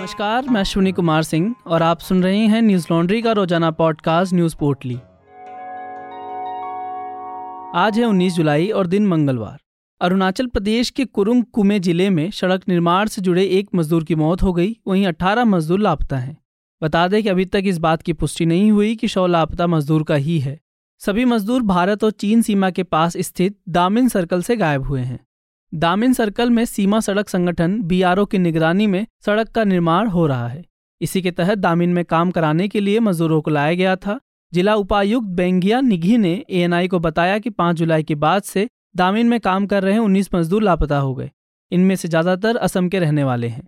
नमस्कार, मैं अश्विनी कुमार सिंह और आप सुन रहे हैं न्यूज़ लॉन्ड्री का रोज़ाना पॉडकास्ट न्यूज़ पोर्टली। आज है 19 जुलाई और दिन मंगलवार। अरुणाचल प्रदेश के कुरुंग कुमे ज़िले में सड़क निर्माण से जुड़े एक मजदूर की मौत हो गई, वहीं 18 मजदूर लापता हैं। बता दें कि अभी तक इस बात की पुष्टि नहीं हुई कि शव लापता मजदूर का ही है। सभी मजदूर भारत और चीन सीमा के पास स्थित दामिन सर्कल से गायब हुए हैं। दामिन सर्कल में सीमा सड़क संगठन बीआरओ की निगरानी में सड़क का निर्माण हो रहा है। इसी के तहत दामिन में काम कराने के लिए मजदूरों को लाया गया था। जिला उपायुक्त बेंगिया निघी ने एएनआई को बताया कि 5 जुलाई के बाद से दामिन में काम कर रहे 19 मजदूर लापता हो गए। इनमें से ज़्यादातर असम के रहने वाले हैं।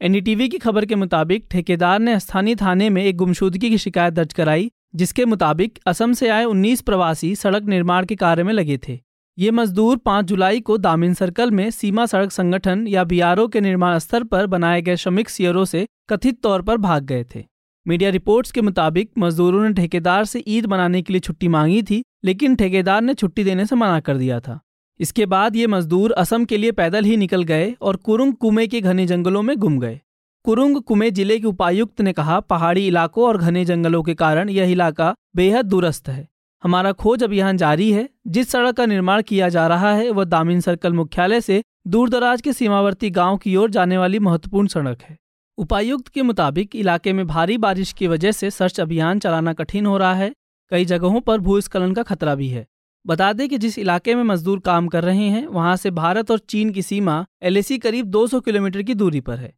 एनडीटीवी की खबर के मुताबिक ठेकेदार ने स्थानीय थाने में एक गुमशुदगी की शिकायत दर्ज कराई, जिसके मुताबिक असम से आए 19 प्रवासी सड़क निर्माण के कार्य में लगे थे। ये मजदूर 5 जुलाई को दामिन सर्कल में सीमा सड़क संगठन या बीआरओ के निर्माण स्तर पर बनाए गए श्रमिक सियरों से कथित तौर पर भाग गए थे। मीडिया रिपोर्ट्स के मुताबिक मजदूरों ने ठेकेदार से ईद मनाने के लिए छुट्टी मांगी थी, लेकिन ठेकेदार ने छुट्टी देने से मना कर दिया था। इसके बाद ये मजदूर असम के लिए पैदल ही निकल गए और कुरुंग कुमे के घने जंगलों में गुम गए। कुरुंग कुमे ज़िले के उपायुक्त ने कहा, पहाड़ी इलाकों और घने जंगलों के कारण यह इलाका बेहद दुरस्त है। हमारा खोज अभियान जारी है। जिस सड़क का निर्माण किया जा रहा है, वह दामिन सर्कल मुख्यालय से दूर दराज के सीमावर्ती गाँव की ओर जाने वाली महत्वपूर्ण सड़क है। उपायुक्त के मुताबिक, इलाके में भारी बारिश की वजह से सर्च अभियान चलाना कठिन हो रहा है। कई जगहों पर भूस्खलन का खतरा भी है। बता दें कि जिस इलाके में मजदूर काम कर रहे हैं, वहाँ से भारत और चीन की सीमा एलएसी करीब 200 किलोमीटर की दूरी पर है।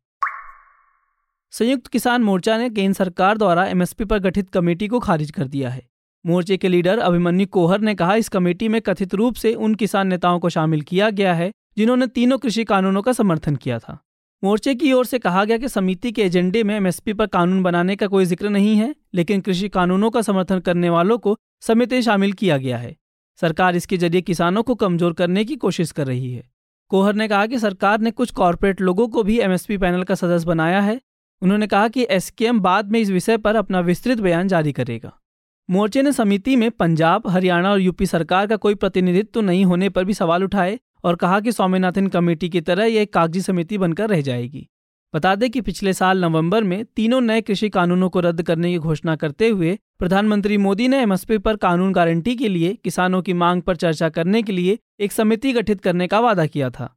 संयुक्त किसान मोर्चा ने केंद्र सरकार द्वारा एमएसपी पर गठित कमेटी को खारिज कर दिया है। मोर्चे के लीडर अभिमन्यु कोहर ने कहा, इस कमेटी में कथित रूप से उन किसान नेताओं को शामिल किया गया है, जिन्होंने तीनों कृषि कानूनों का समर्थन किया था। मोर्चे की ओर से कहा गया कि समिति के एजेंडे में एमएसपी पर कानून बनाने का कोई ज़िक्र नहीं है, लेकिन कृषि कानूनों का समर्थन करने वालों को समिति शामिल किया गया है। सरकार इसके ज़रिए किसानों को कमज़ोर करने की कोशिश कर रही है। कोहर ने कहा कि सरकार ने कुछ कॉरपोरेट लोगों को भी एमएसपी पैनल का सदस्य बनाया है। उन्होंने कहा कि एसकेएम बाद में इस विषय पर अपना विस्तृत बयान जारी करेगा। मोर्चे ने समिति में पंजाब, हरियाणा और यूपी सरकार का कोई प्रतिनिधित्व नहीं होने पर भी सवाल उठाए और कहा कि स्वामीनाथन कमेटी की तरह यह एक कागज़ी समिति बनकर रह जाएगी। बता दें कि पिछले साल नवंबर में तीनों नए कृषि कानूनों को रद्द करने की घोषणा करते हुए प्रधानमंत्री मोदी ने एमएसपी पर कानून गारंटी के लिए किसानों की मांग पर चर्चा करने के लिए एक समिति गठित करने का वादा किया था।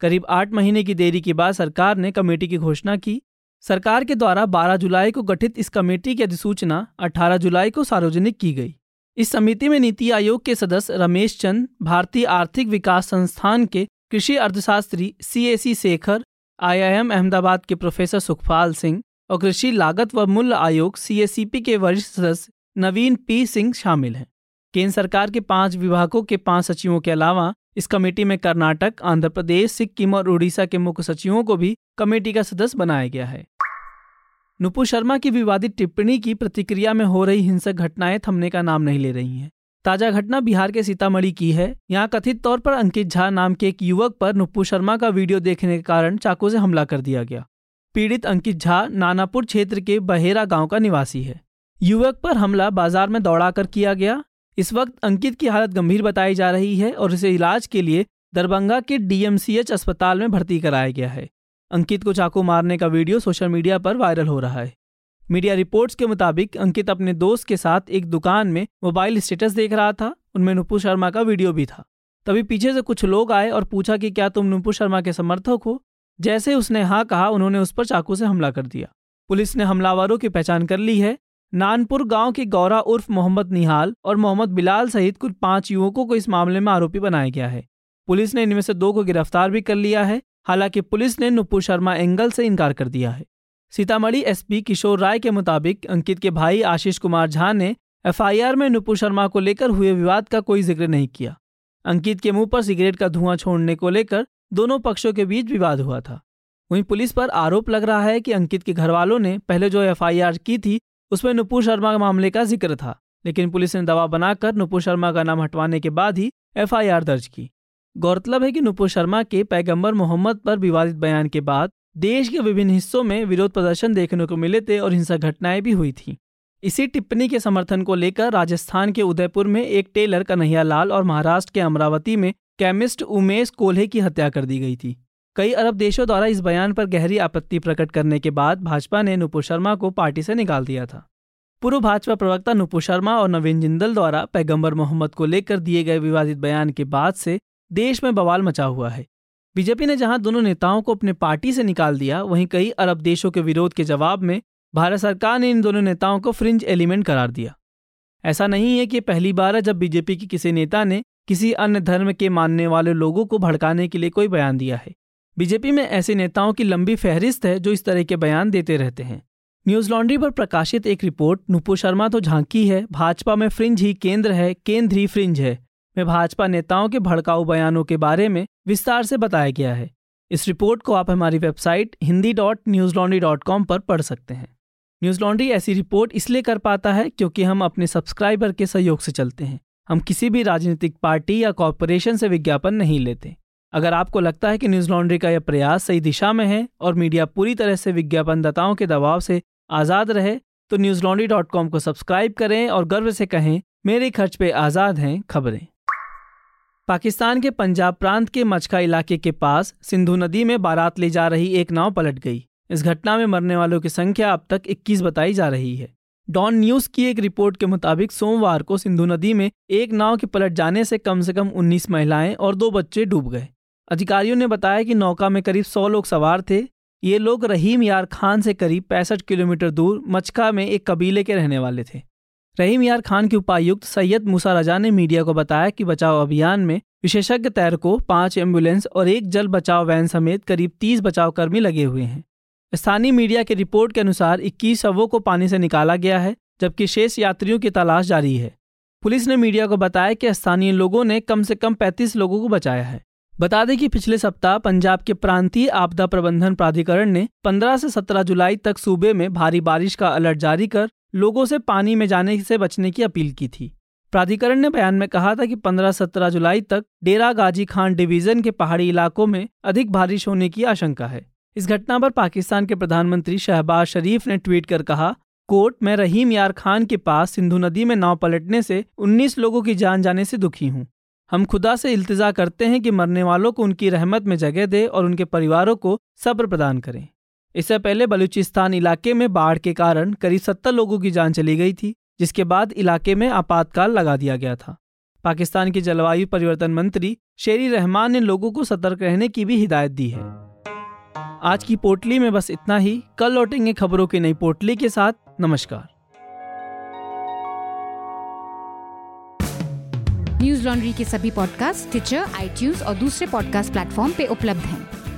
करीब आठ महीने की देरी के बाद सरकार ने कमेटी की घोषणा की सरकार के द्वारा 12 जुलाई को गठित इस कमेटी की अधिसूचना 18 जुलाई को सार्वजनिक की गई। इस समिति में नीति आयोग के सदस्य रमेश चंद, भारतीय आर्थिक विकास संस्थान के कृषि अर्थशास्त्री सीएसी शेखर, आईआईएम अहमदाबाद के प्रोफेसर सुखपाल सिंह और कृषि लागत व मूल्य आयोग सी के वरिष्ठ सदस्य नवीन पी सिंह शामिल हैं। केंद्र सरकार के पाँच विभागों के पाँच सचिवों के अलावा इस कमेटी में कर्नाटक, आंध्र प्रदेश, सिक्किम और उड़ीसा के मुख्य सचिवों को भी कमेटी का सदस्य बनाया गया है। नुपु शर्मा की विवादित टिप्पणी की प्रतिक्रिया में हो रही हिंसक घटनाएँ थमने का नाम नहीं ले रही हैं। ताज़ा घटना बिहार के सीतामढ़ी की है। यहाँ कथित तौर पर अंकित झा नाम के एक युवक पर नुप्पू शर्मा का वीडियो देखने के कारण चाकू से हमला कर दिया गया। पीड़ित अंकित झा नानापुर क्षेत्र के बहेरा गाँव का निवासी है। युवक पर हमला बाज़ार में दौड़ाकर किया गया। इस वक्त अंकित की हालत गंभीर बताई जा रही है और इसे इलाज के लिए दरभंगा के डीएमसीएच अस्पताल में भर्ती कराया गया है। अंकित को चाकू मारने का वीडियो सोशल मीडिया पर वायरल हो रहा है। मीडिया रिपोर्ट्स के मुताबिक, अंकित अपने दोस्त के साथ एक दुकान में मोबाइल स्टेटस देख रहा था, उनमें नुपुर शर्मा का वीडियो भी था। तभी पीछे से कुछ लोग आए और पूछा कि क्या तुम नुपुर शर्मा के समर्थक हो? जैसे उसने हाँ कहा, उन्होंने उस पर चाकू से हमला कर दिया। पुलिस ने हमलावरों की पहचान कर ली है। नानपुर गाँव के गौरा उर्फ़ मोहम्मद निहाल और मोहम्मद बिलाल सहित कुल पाँच युवकों को इस मामले में आरोपी बनाया गया है। पुलिस ने इनमें से दो को गिरफ़्तार भी कर लिया है। हालाँकि पुलिस ने नुपुर शर्मा एंगल से इनकार कर दिया है। सीतामढ़ी एसपी किशोर राय के मुताबिक, अंकित के भाई आशीष कुमार झा ने एफआईआर में नुपुर शर्मा को लेकर हुए विवाद का कोई ज़िक्र नहीं किया। अंकित के मुँह पर सिगरेट का धुआँ छोड़ने को लेकर दोनों पक्षों के बीच विवाद हुआ था। वहीं पुलिस पर आरोप लग रहा है कि अंकित के घर वालों ने पहले जो एफआईआर की थी, उसमें नुपुर शर्मा मामले का ज़िक्र था, लेकिन पुलिस ने दवा बनाकर नुपुर शर्मा का नाम हटवाने के बाद ही एफआईआर दर्ज की। गौरतलब है कि नुपुर शर्मा के पैगंबर मोहम्मद पर विवादित बयान के बाद देश के विभिन्न हिस्सों में विरोध प्रदर्शन देखने को मिले थे और हिंसक घटनाएँ भी हुई थी। इसी टिप्पणी के समर्थन को लेकर राजस्थान के उदयपुर में एक टेलर, कन्हैया लाल, और महाराष्ट्र के अमरावती में केमिस्ट उमेश कोल्हे की हत्या कर दी गई थी। कई अरब देशों द्वारा इस बयान पर गहरी आपत्ति प्रकट करने के बाद भाजपा ने नुपुर शर्मा को पार्टी से निकाल दिया था। पूर्व भाजपा प्रवक्ता नुपुर शर्मा और नवीन जिंदल द्वारा पैगंबर मोहम्मद को लेकर दिए गए विवादित बयान के बाद से देश में बवाल मचा हुआ है। बीजेपी ने जहाँ दोनों नेताओं को अपने पार्टी से निकाल दिया, वहीं कई अरब देशों के विरोध के जवाब में भारत सरकार ने इन दोनों नेताओं को फ्रिंज एलिमेंट करार दिया। ऐसा नहीं है कि पहली बार है जब बीजेपी के किसी नेता ने किसी अन्य धर्म के मानने वाले लोगों को भड़काने के लिए कोई बयान दिया है। बीजेपी में ऐसे नेताओं की लंबी फहरिस्त है जो इस तरह के बयान देते रहते हैं। न्यूज़ लॉन्ड्री पर प्रकाशित एक रिपोर्ट, नुपुर शर्मा तो झांकी है, भाजपा में फ्रिंज ही केंद्र है, केंद्र ही फ्रिंज है। में भाजपा नेताओं के भड़काऊ बयानों के बारे में विस्तार से बताया गया है। इस रिपोर्ट को आप हमारी website Hindi dot news laundry dot com पर पढ़ सकते हैं। न्यूज़ लॉन्ड्री ऐसी रिपोर्ट इसलिए कर पाता है क्योंकि हम अपने सब्सक्राइबर के सहयोग से चलते हैं। हम किसी भी राजनीतिक पार्टी या कॉरपोरेशन से विज्ञापन नहीं लेते। अगर आपको लगता है कि न्यूज़ लॉन्ड्री का यह प्रयास सही दिशा में है और मीडिया पूरी तरह से विज्ञापनदाताओं के दबाव से आज़ाद रहे तो न्यूज़ लॉन्ड्री डॉट कॉम को सब्सक्राइब करें और गर्व से कहें, मेरे खर्च पे आज़ाद हैं खबरें। पाकिस्तान के पंजाब प्रांत के मचका इलाके के पास सिंधु नदी में बारात ले जा रही एक नाव पलट गई। इस घटना में मरने वालों की संख्या अब तक 21 बताई जा रही है। डॉन न्यूज़ की एक रिपोर्ट के मुताबिक सोमवार को सिंधु नदी में एक नाव के पलट जाने से कम से कम 19 महिलाएँ और दो बच्चे डूब गए। अधिकारियों ने बताया कि नौका में करीब 100 लोग सवार थे। ये लोग रहीम यार खान से करीब पैंसठ किलोमीटर दूर मचका में एक कबीले के रहने वाले थे। रहीम यार खान के उपायुक्त सैयद मूसा रजा ने मीडिया को बताया कि बचाव अभियान में विशेषज्ञ तैरकों, पाँच एंबुलेंस और एक जल बचाव वैन समेत करीब तीस बचाव कर्मी लगे हुए हैं। स्थानीय मीडिया की रिपोर्ट के अनुसार 21 शवों को पानी से निकाला गया है, जबकि शेष यात्रियों की तलाश जारी है। पुलिस ने मीडिया को बताया कि स्थानीय लोगों ने कम से कम 35 लोगों को बचाया है। बता दें कि पिछले सप्ताह पंजाब के प्रांतीय आपदा प्रबंधन प्राधिकरण ने 15 से 17 जुलाई तक सूबे में भारी बारिश का अलर्ट जारी कर लोगों से पानी में जाने से बचने की अपील की थी। प्राधिकरण ने बयान में कहा था कि 15-17 जुलाई तक डेरा गाजी खान डिवीज़न के पहाड़ी इलाकों में अधिक बारिश होने की आशंका है। इस घटना पर पाकिस्तान के प्रधानमंत्री शहबाज शरीफ ने ट्वीट कर कहा, कोर्ट में रहीम यार खान के पास सिंधु नदी में नाव पलटने से 19 लोगों की जान जाने से दुखी हूँ। हम खुदा से इल्तजा करते हैं कि मरने वालों को उनकी रहमत में जगह दे और उनके परिवारों को सब्र प्रदान करें। इससे पहले बलूचिस्तान इलाके में बाढ़ के कारण करीब सत्तर लोगों की जान चली गई थी, जिसके बाद इलाके में आपातकाल लगा दिया गया था। पाकिस्तान के जलवायु परिवर्तन मंत्री शेरी रहमान ने लोगों को सतर्क रहने की भी हिदायत दी है। आज की पोटली में बस इतना ही। कल लौटेंगे खबरों की नई पोटली के साथ। नमस्कार। न्यूज़ लॉन्ड्री के सभी पॉडकास्ट ट्विटर आई और दूसरे पॉडकास्ट प्लेटफॉर्म पे उपलब्ध हैं।